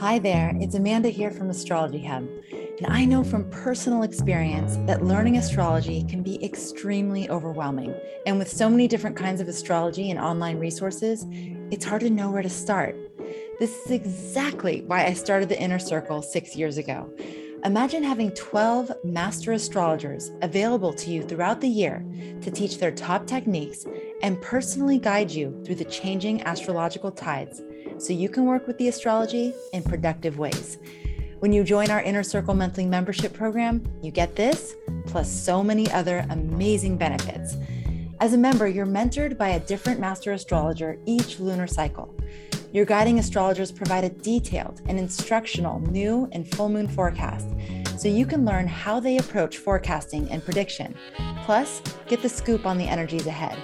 Hi there, it's Amanda here from Astrology Hub. And I know from personal experience that learning astrology can be extremely overwhelming. And with so many different kinds of astrology and online resources, it's hard to know where to start. This is exactly why I started the Inner Circle six years ago. Imagine having 12 master astrologers available to you throughout the year to teach their top techniques and personally guide you through the changing astrological tides so you can work with the astrology in productive ways. When you join our Inner Circle monthly membership program, you get this, plus so many other amazing benefits. As a member, you're mentored by a different master astrologer each lunar cycle. Your guiding astrologers provide a detailed and instructional new and full moon forecast so you can learn how they approach forecasting and prediction. Plus, get the scoop on the energies ahead.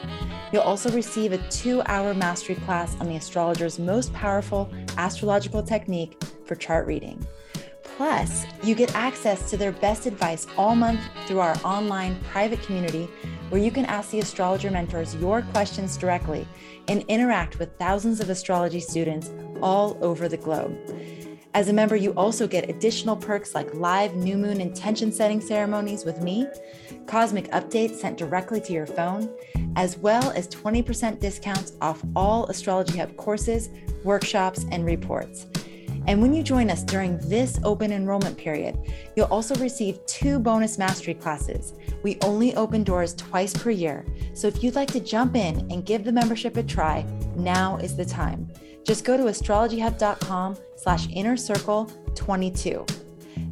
You'll also receive a two hour mastery class on the astrologer's most powerful astrological technique for chart reading. Plus, you get access to their best advice all month through our online private community where you can ask the astrologer mentors your questions directly and interact with thousands of astrology students all over the globe. As a member, you also get additional perks like live new moon intention setting ceremonies with me, cosmic updates sent directly to your phone, as well as 20% discounts off all Astrology Hub courses, workshops, and reports. And when you join us during this open enrollment period, you'll also receive two bonus mastery classes. We only open doors twice per year. So if you'd like to jump in and give the membership a try, now is the time. Just go to astrologyhub.com slash inner circle 22.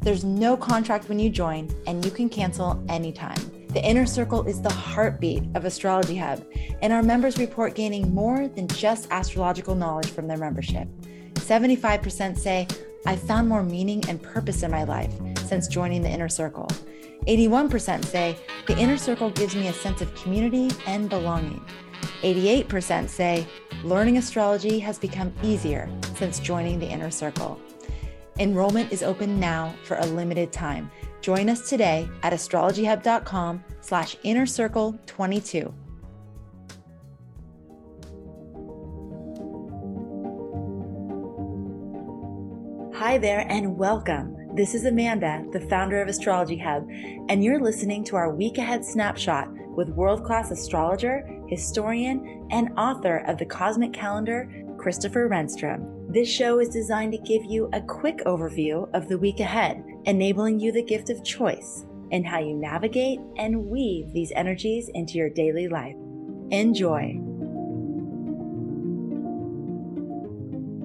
There's no contract when you join, and you can cancel anytime. The Inner Circle is the heartbeat of Astrology Hub, and our members report gaining more than just astrological knowledge from their membership. 75% say, I found more meaning and purpose in my life since joining the Inner Circle. 81% say, the Inner Circle gives me a sense of community and belonging. 88% say, learning astrology has become easier since joining the Inner Circle. Enrollment is open now for a limited time. Join us today at astrologyhub.com slash inner circle 22. Hi there and welcome. This is Amanda, the founder of Astrology Hub, and you're listening to our week ahead snapshot with world class astrologer, historian, and author of the Cosmic Calendar, Christopher Renstrom. This show is designed to give you a quick overview of the week ahead, enabling you the gift of choice and how you navigate and weave these energies into your daily life. Enjoy.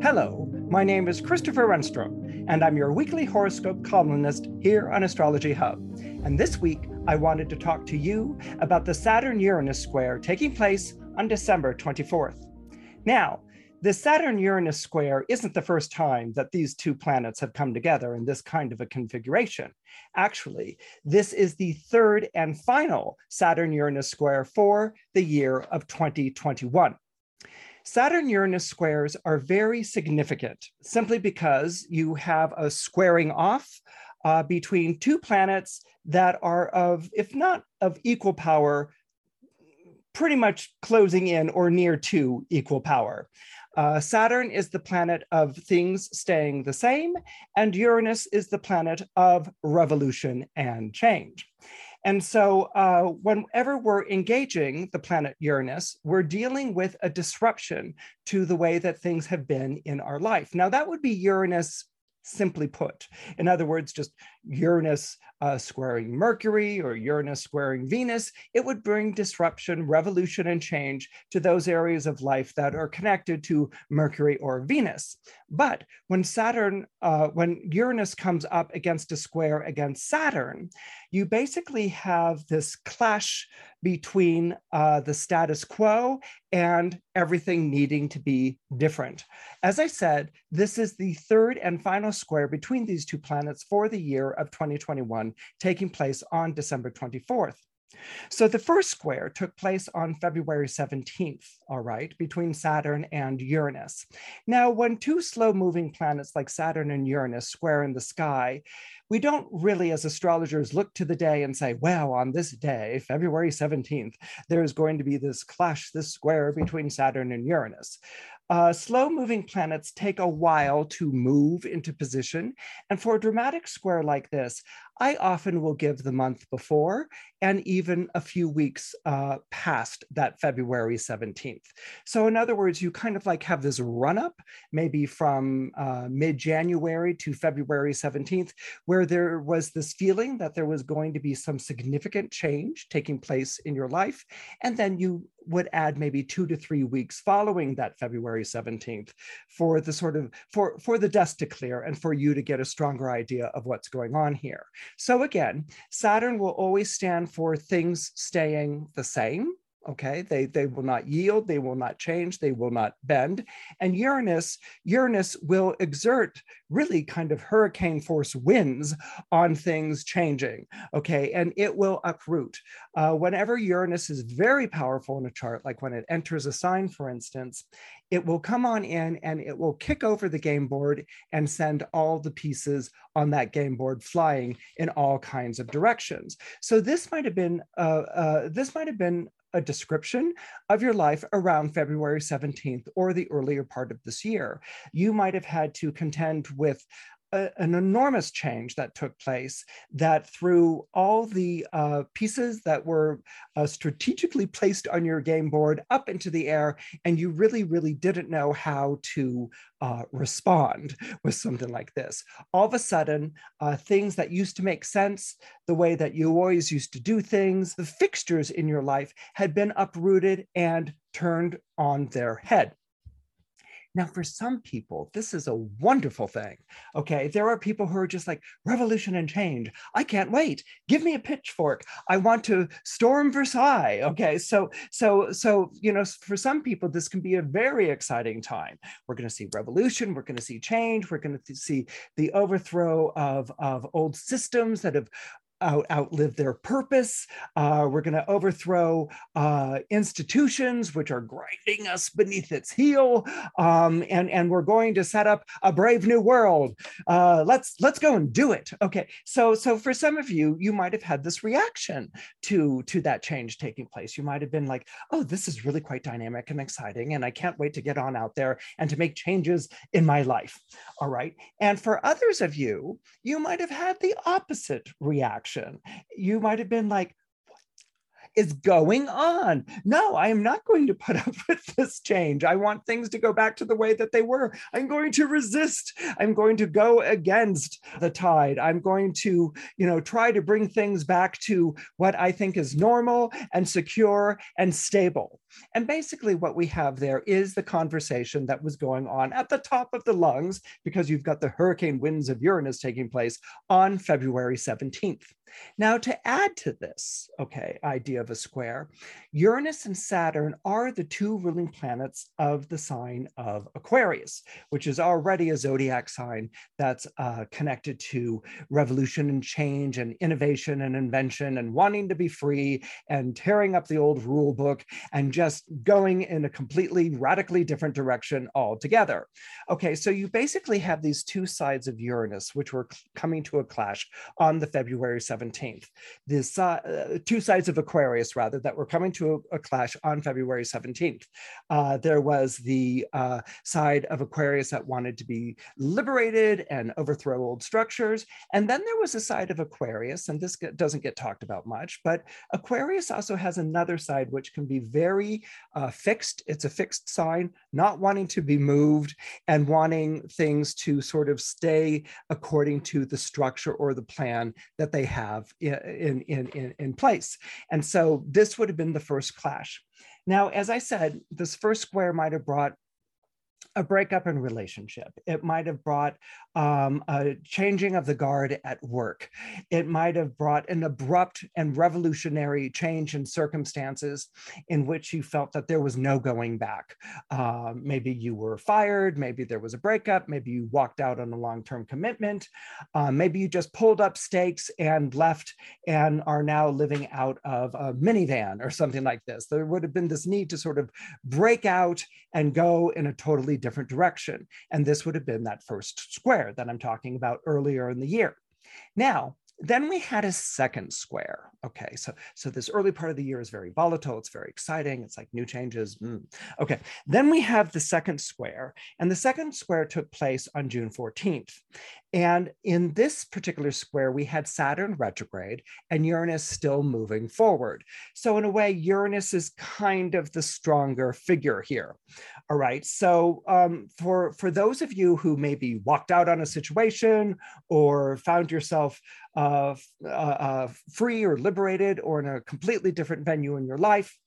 Hello, my name is Christopher Renstrom, and I'm your weekly horoscope columnist here on Astrology Hub. And this week, I wanted to talk to you about the Saturn Uranus square taking place on December 24th. Now, the Saturn Uranus square isn't the first time that these two planets have come together in this kind of a configuration. Actually, this is the third and final Saturn Uranus square for the year of 2021. Saturn Uranus squares are very significant simply because you have a squaring off uh, between two planets that are of, if not of equal power, pretty much closing in or near to equal power. Uh, Saturn is the planet of things staying the same, and Uranus is the planet of revolution and change. And so, uh, whenever we're engaging the planet Uranus, we're dealing with a disruption to the way that things have been in our life. Now, that would be Uranus simply put. In other words, just Uranus uh, squaring Mercury or Uranus squaring Venus, it would bring disruption, revolution, and change to those areas of life that are connected to Mercury or Venus. But when Saturn, uh, when Uranus comes up against a square against Saturn, you basically have this clash between uh, the status quo and everything needing to be different. As I said, this is the third and final square between these two planets for the year of 2021, taking place on December 24th. So the first square took place on February 17th, all right, between Saturn and Uranus. Now, when two slow moving planets like Saturn and Uranus square in the sky, we don't really, as astrologers, look to the day and say, well, on this day, February 17th, there's going to be this clash, this square between Saturn and Uranus. Uh, slow moving planets take a while to move into position. And for a dramatic square like this, I often will give the month before and even a few weeks uh, past that February 17th. So, in other words, you kind of like have this run up, maybe from uh, mid January to February 17th, where there was this feeling that there was going to be some significant change taking place in your life. And then you would add maybe two to three weeks following that February 17th for the sort of for for the dust to clear and for you to get a stronger idea of what's going on here. So again, Saturn will always stand for things staying the same okay? They they will not yield they will not change they will not bend. And uranus uranus will exert really kind of hurricane force winds on things changing okay? And it will uproot. Uh, whenever uranus is very powerful in a chart like when it enters a sign for instance it will come on in and it will kick over the game board and send all the pieces on that game board flying in all kinds of directions. So this might have been uh, uh, this might have been a description of your life around February 17th or the earlier part of this year. You might have had to contend with a, an enormous change that took place that threw all the uh, pieces that were uh, strategically placed on your game board up into the air, and you really, really didn't know how to uh, respond with something like this. All of a sudden, uh, things that used to make sense, the way that you always used to do things, the fixtures in your life had been uprooted and turned on their head. Now, for some people, this is a wonderful thing. Okay. There are people who are just like, revolution and change. I can't wait. Give me a pitchfork. I want to storm Versailles. Okay. So, so, so, you know, for some people, this can be a very exciting time. We're going to see revolution. We're going to see change. We're going to see the overthrow of, of old systems that have out, outlive their purpose. Uh, we're going to overthrow uh, institutions which are grinding us beneath its heel, um, and and we're going to set up a brave new world. Uh, let's let's go and do it. Okay, so so for some of you, you might have had this reaction to to that change taking place. You might have been like, oh, this is really quite dynamic and exciting, and I can't wait to get on out there and to make changes in my life. All right, and for others of you, you might have had the opposite reaction reaction. You might have been like, is going on? No, I am not going to put up with this change. I want things to go back to the way that they were. I'm going to resist. I'm going to go against the tide. I'm going to, you know, try to bring things back to what I think is normal and secure and stable. And basically, what we have there is the conversation that was going on at the top of the lungs because you've got the hurricane winds of Uranus taking place on February 17th. Now, to add to this, okay, idea of a square, Uranus and Saturn are the two ruling planets of the sign of Aquarius, which is already a zodiac sign that's uh, connected to revolution and change and innovation and invention and wanting to be free and tearing up the old rule book and just going in a completely radically different direction altogether. Okay, so you basically have these two sides of Uranus, which were coming to a clash on the February 17th. This uh, two sides of Aquarius, rather, that were coming to a, a clash on February 17th. Uh, there was the uh, side of Aquarius that wanted to be liberated and overthrow old structures. And then there was a side of Aquarius, and this doesn't get talked about much, but Aquarius also has another side which can be very uh, fixed. It's a fixed sign, not wanting to be moved and wanting things to sort of stay according to the structure or the plan that they have have in, in, in, in place. And so this would have been the first clash. Now, as I said, this first square might have brought a breakup in relationship. It might have brought um, a changing of the guard at work. It might have brought an abrupt and revolutionary change in circumstances in which you felt that there was no going back. Uh, maybe you were fired, maybe there was a breakup, maybe you walked out on a long term commitment, uh, maybe you just pulled up stakes and left and are now living out of a minivan or something like this. There would have been this need to sort of break out and go in a totally different direction. And this would have been that first square that I'm talking about earlier in the year. Now, then we had a second square. Okay, so so this early part of the year is very volatile. It's very exciting. It's like new changes. Mm. Okay, then we have the second square, and the second square took place on June 14th. And in this particular square, we had Saturn retrograde and Uranus still moving forward. So in a way, Uranus is kind of the stronger figure here. All right. So um, for for those of you who maybe walked out on a situation or found yourself uh, uh, uh, free or liberated or in a completely different venue in your life,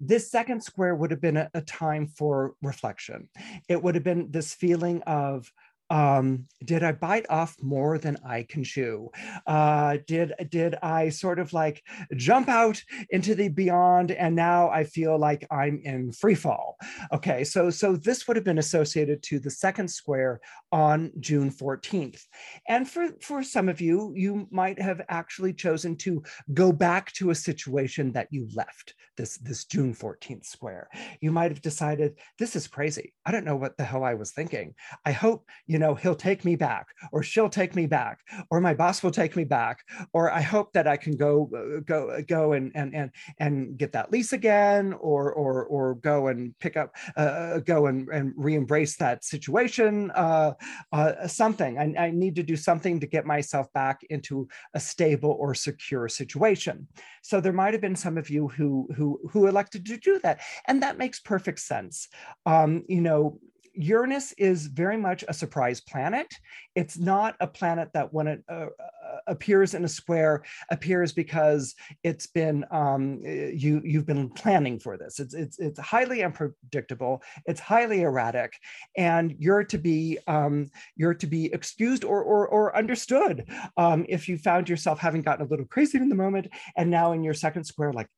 this second square would have been a, a, time for reflection. It would have been this feeling of um, did I bite off more than I can chew? Uh, did did I sort of like jump out into the beyond, and now I feel like I'm in free fall? Okay, so so this would have been associated to the second square on June 14th, and for for some of you, you might have actually chosen to go back to a situation that you left this this June 14th square. You might have decided this is crazy. I don't know what the hell I was thinking. I hope you you know, he'll take me back, or she'll take me back, or my boss will take me back, or I hope that I can go uh, go uh, go and and and and get that lease again, or or or go and pick up uh, uh, go and and re-embrace that situation. Uh, uh, something I, I need to do something to get myself back into a stable or secure situation. So there might have been some of you who who who elected to do that, and that makes perfect sense. Um, you know, Uranus is very much a surprise planet. It's not a planet that, when it uh, uh, appears in a square, appears because it's been um, you you've been planning for this. It's it's it's highly unpredictable. It's highly erratic, and you're to be um, you're to be excused or or, or understood um, if you found yourself having gotten a little crazy in the moment, and now in your second square, like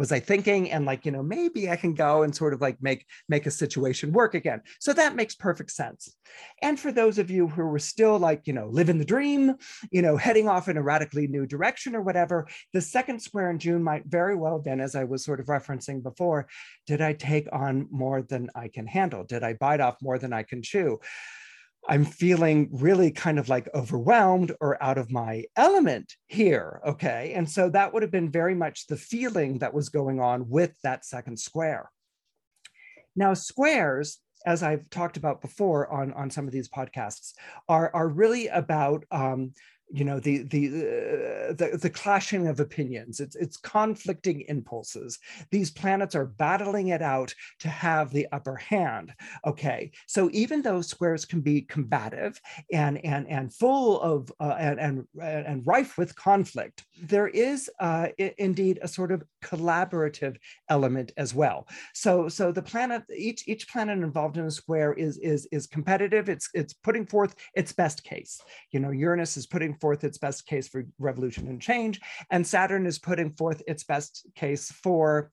was I thinking? And like, you know, maybe I can go and sort of like make make a situation work again. So that makes perfect sense. And for those of you who were still like, you know, living the dream, you know, heading off in a radically new direction or whatever, the second square in June might very well have been, as I was sort of referencing before, did I take on more than I can handle? Did I bite off more than I can chew? I'm feeling really kind of like overwhelmed or out of my element here. Okay. And so that would have been very much the feeling that was going on with that second square. Now, squares, as I've talked about before on, on some of these podcasts, are, are really about um, you know the the, uh, the the clashing of opinions. It's it's conflicting impulses. These planets are battling it out to have the upper hand. Okay so even though squares can be combative and and and full of uh, and, and and rife with conflict there is uh, indeed a sort of collaborative element as well so so the planet each each planet involved in a square is is is competitive it's it's putting forth its best case you know uranus is putting forth its best case for revolution and change, and Saturn is putting forth its best case for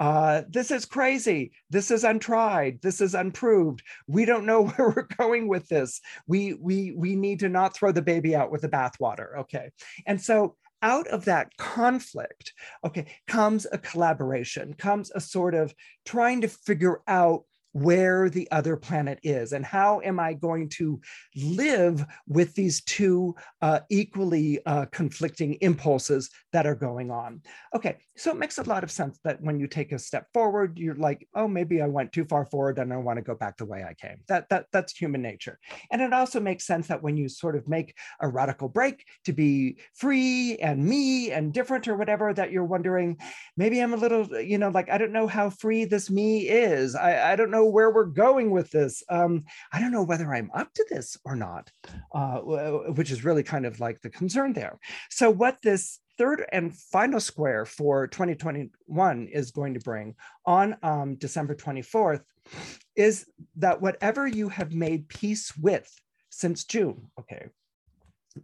uh, this is crazy. This is untried. This is unproved. We don't know where we're going with this. We we we need to not throw the baby out with the bathwater. Okay, and so out of that conflict, okay, comes a collaboration, comes a sort of trying to figure out where the other planet is and how am I going to live with these two uh, equally uh, conflicting impulses that are going on. Okay, so it makes a lot of sense that when you take a step forward, you're like, oh, maybe I went too far forward and I want to go back the way I came. That, that, that's human nature. And it also makes sense that when you sort of make a radical break to be free and me and different or whatever, that you're wondering, maybe I'm a little, you know, like, I don't know how free this me is. I, I don't know know where we're going with this. Um, I don't know whether I'm up to this or not, uh, which is really kind of like the concern there. So what this third and final square for 2021 is going to bring on um, December 24th is that whatever you have made peace with since June, okay,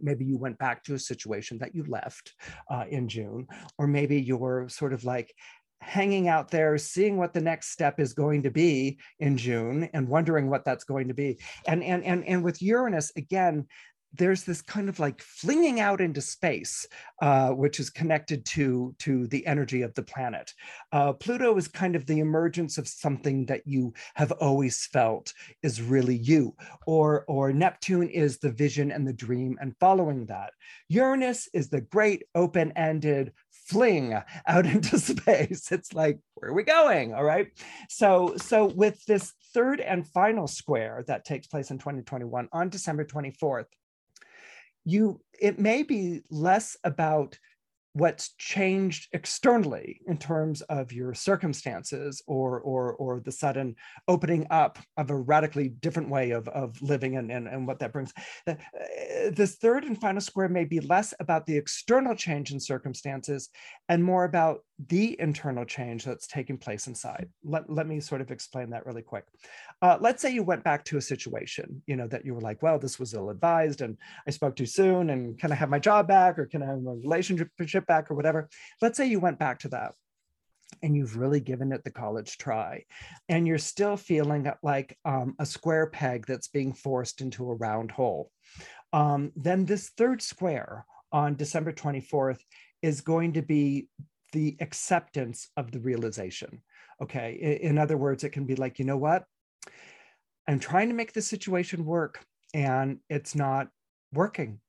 maybe you went back to a situation that you left uh, in June, or maybe you're sort of like hanging out there, seeing what the next step is going to be in June and wondering what that's going to be. And, and, and, and with Uranus, again, there's this kind of like flinging out into space, uh, which is connected to, to the energy of the planet. Uh, Pluto is kind of the emergence of something that you have always felt is really you, or, or Neptune is the vision and the dream and following that. Uranus is the great open-ended fling out into space. It's like, where are we going? All right. So, so with this third and final square that takes place in 2021 on December 24th, you it may be less about what's changed externally in terms of your circumstances or or or the sudden opening up of a radically different way of, of living and, and, and what that brings. Uh, this third and final square may be less about the external change in circumstances and more about the internal change that's taking place inside. Let, let me sort of explain that really quick. Uh, let's say you went back to a situation, you know, that you were like, well, this was ill-advised and I spoke too soon and can I have my job back or can I have my relationship back or whatever. Let's say you went back to that and you've really given it the college try and you're still feeling like um, a square peg that's being forced into a round hole. Um, then this third square on December 24th is going to be the acceptance of the realization. Okay. In, in other words, it can be like, you know what? I'm trying to make the situation work and it's not working.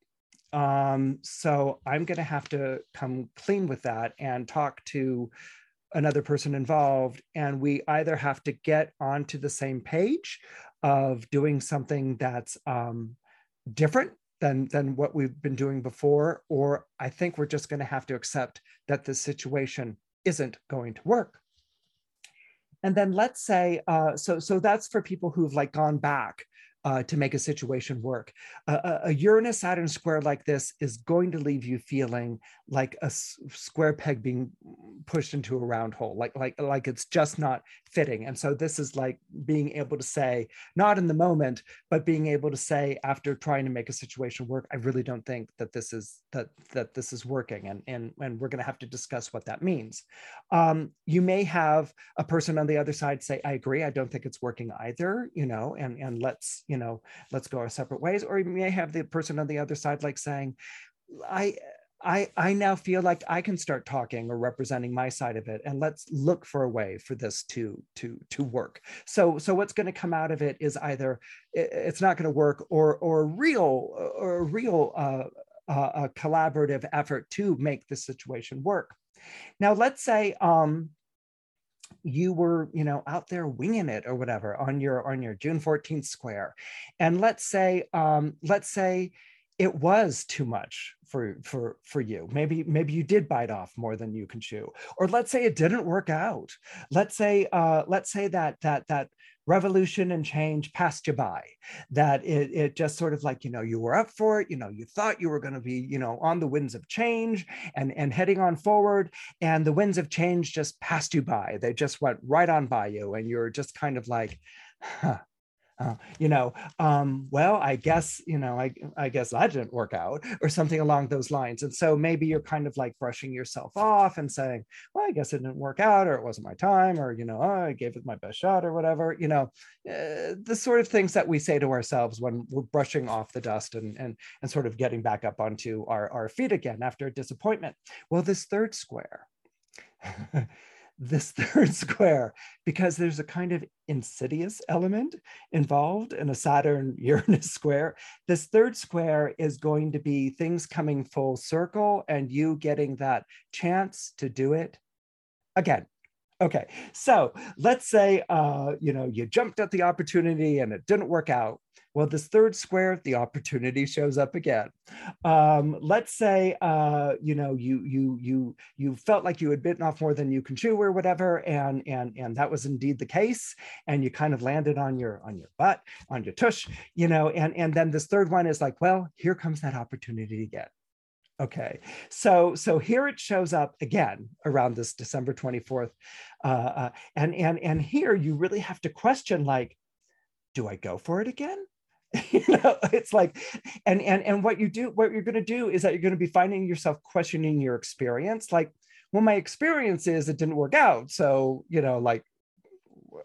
Um, so I'm going to have to come clean with that and talk to another person involved. And we either have to get onto the same page of doing something that's um, different than than what we've been doing before or i think we're just going to have to accept that the situation isn't going to work and then let's say uh, so so that's for people who've like gone back uh, to make a situation work. Uh, a Uranus Saturn square like this is going to leave you feeling like a square peg being pushed into a round hole, like like like it's just not fitting. And so this is like being able to say, not in the moment, but being able to say after trying to make a situation work, I really don't think that this is that that this is working, and and and we're going to have to discuss what that means. Um, you may have a person on the other side say, I agree, I don't think it's working either, you know, and and let's you know, let's go our separate ways. Or you may have the person on the other side like saying, I I, I now feel like I can start talking or representing my side of it, and let's look for a way for this to to to work. So so what's going to come out of it is either it's not going to work, or or real or real uh, uh, a collaborative effort to make the situation work. Now let's say um, you were you know out there winging it or whatever on your on your june 14th square. And let's say um let's say it was too much for for for you. Maybe maybe you did bite off more than you can chew. Or let's say it didn't work out. Let's say uh let's say that that that revolution and change passed you by that it, it just sort of like you know you were up for it you know you thought you were going to be you know on the winds of change and and heading on forward and the winds of change just passed you by. They just went right on by you and you're just kind of like huh, uh, you know, um, well, I guess, you know, I, I guess that didn't work out or something along those lines. And so maybe you're kind of like brushing yourself off and saying, well, I guess it didn't work out or it wasn't my time or, you know, oh, I gave it my best shot or whatever, you know, uh, the sort of things that we say to ourselves when we're brushing off the dust and, and, and sort of getting back up onto our, our feet again after a disappointment. Well, this third square, this third square because there's a kind of insidious element involved in a Saturn Uranus square. This third square is going to be things coming full circle and you getting that chance to do it again. Okay, so let's say uh, you know you jumped at the opportunity and it didn't work out. Well, this third square, the opportunity shows up again. Um, let's say uh, you know you you you you felt like you had bitten off more than you can chew or whatever, and and and that was indeed the case, and you kind of landed on your on your butt, on your tush, you know, and and then this third one is like, well, here comes that opportunity again Okay, so so here it shows up again around this December 24th. Uh, uh, and and and here you really have to question like, do I go for it again? you know, it's like, and and and what you do, what you're gonna do is that you're gonna be finding yourself questioning your experience, like, well, my experience is it didn't work out. So, you know, like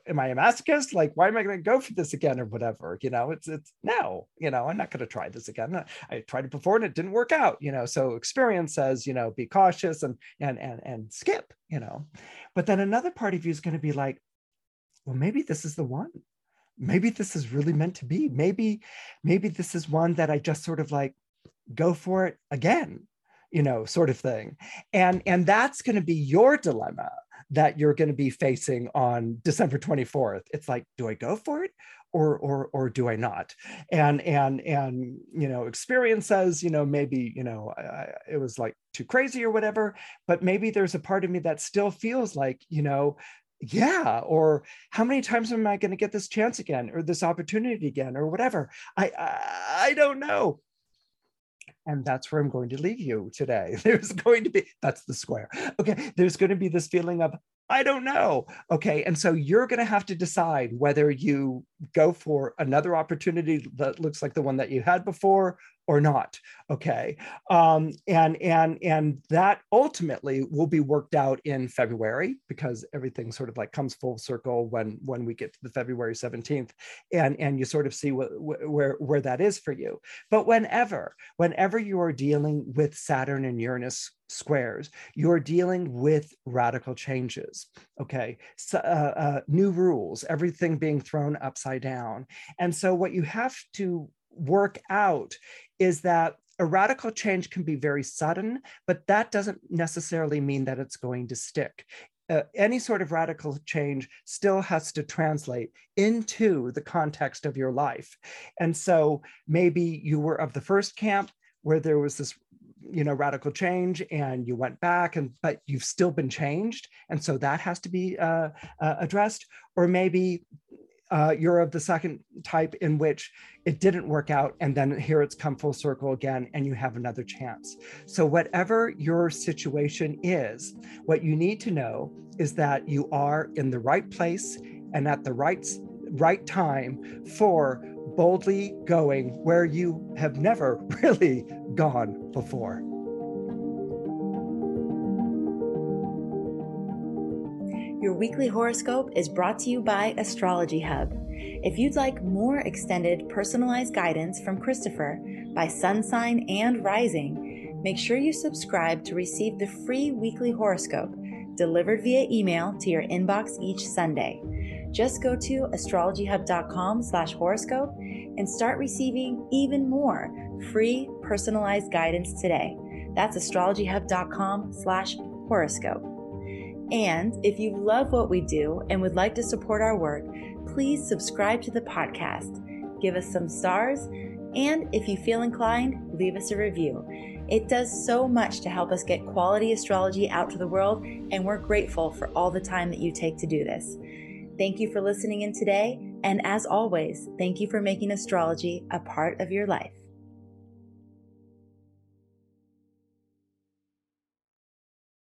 am I a masochist? Like, why am I going to go for this again or whatever? You know, it's it's no, you know, I'm not going to try this again. I tried it before and it didn't work out. You know, so experience says, you know, be cautious and and and and skip. You know, but then another part of you is going to be like, well, maybe this is the one. Maybe this is really meant to be. Maybe maybe this is one that I just sort of like go for it again you know sort of thing and and that's going to be your dilemma that you're going to be facing on December 24th. It's like, do I go for it? Or, or, or do I not? And and and you know, experience says you know maybe you know I, it was like too crazy or whatever, but maybe there's a part of me that still feels like you know yeah or how many times am i going to get this chance again or this opportunity again or whatever I, I i don't know and that's where I'm going to leave you today. There's going to be, that's the square. Okay. There's going to be this feeling of, I don't know. Okay. And so you're going to have to decide whether you go for another opportunity that looks like the one that you had before or not okay? Um, and and and that ultimately will be worked out in february because everything sort of like comes full circle when when we get to the february 17th and and you sort of see what, where where that is for you. But whenever whenever you are dealing with saturn and uranus squares you're dealing with radical changes okay? So, uh, uh, new rules everything being thrown upside down. And so what you have to work out is that a radical change can be very sudden, but that doesn't necessarily mean that it's going to stick. Uh, any sort of radical change still has to translate into the context of your life. And so maybe you were of the first camp where there was this you know radical change and you went back and but you've still been changed and so that has to be uh, uh, addressed or maybe uh, you're of the second type in which it didn't work out and then here it's come full circle again and you have another chance. So whatever your situation is what you need to know is that you are in the right place and at the right right time for boldly going where you have never really gone before Your weekly horoscope is brought to you by Astrology Hub. If you'd like more extended personalized guidance from Christopher by sun sign and rising, make sure you subscribe to receive the free weekly horoscope delivered via email to your inbox each Sunday. Just go to astrologyhub.com slash horoscope and start receiving even more free personalized guidance today. That's astrologyhub.com slash horoscope. And if you love what we do and would like to support our work, please subscribe to the podcast, give us some stars, and if you feel inclined, leave us a review. It does so much to help us get quality astrology out to the world, and we're grateful for all the time that you take to do this. Thank you for listening in today, and as always, thank you for making astrology a part of your life.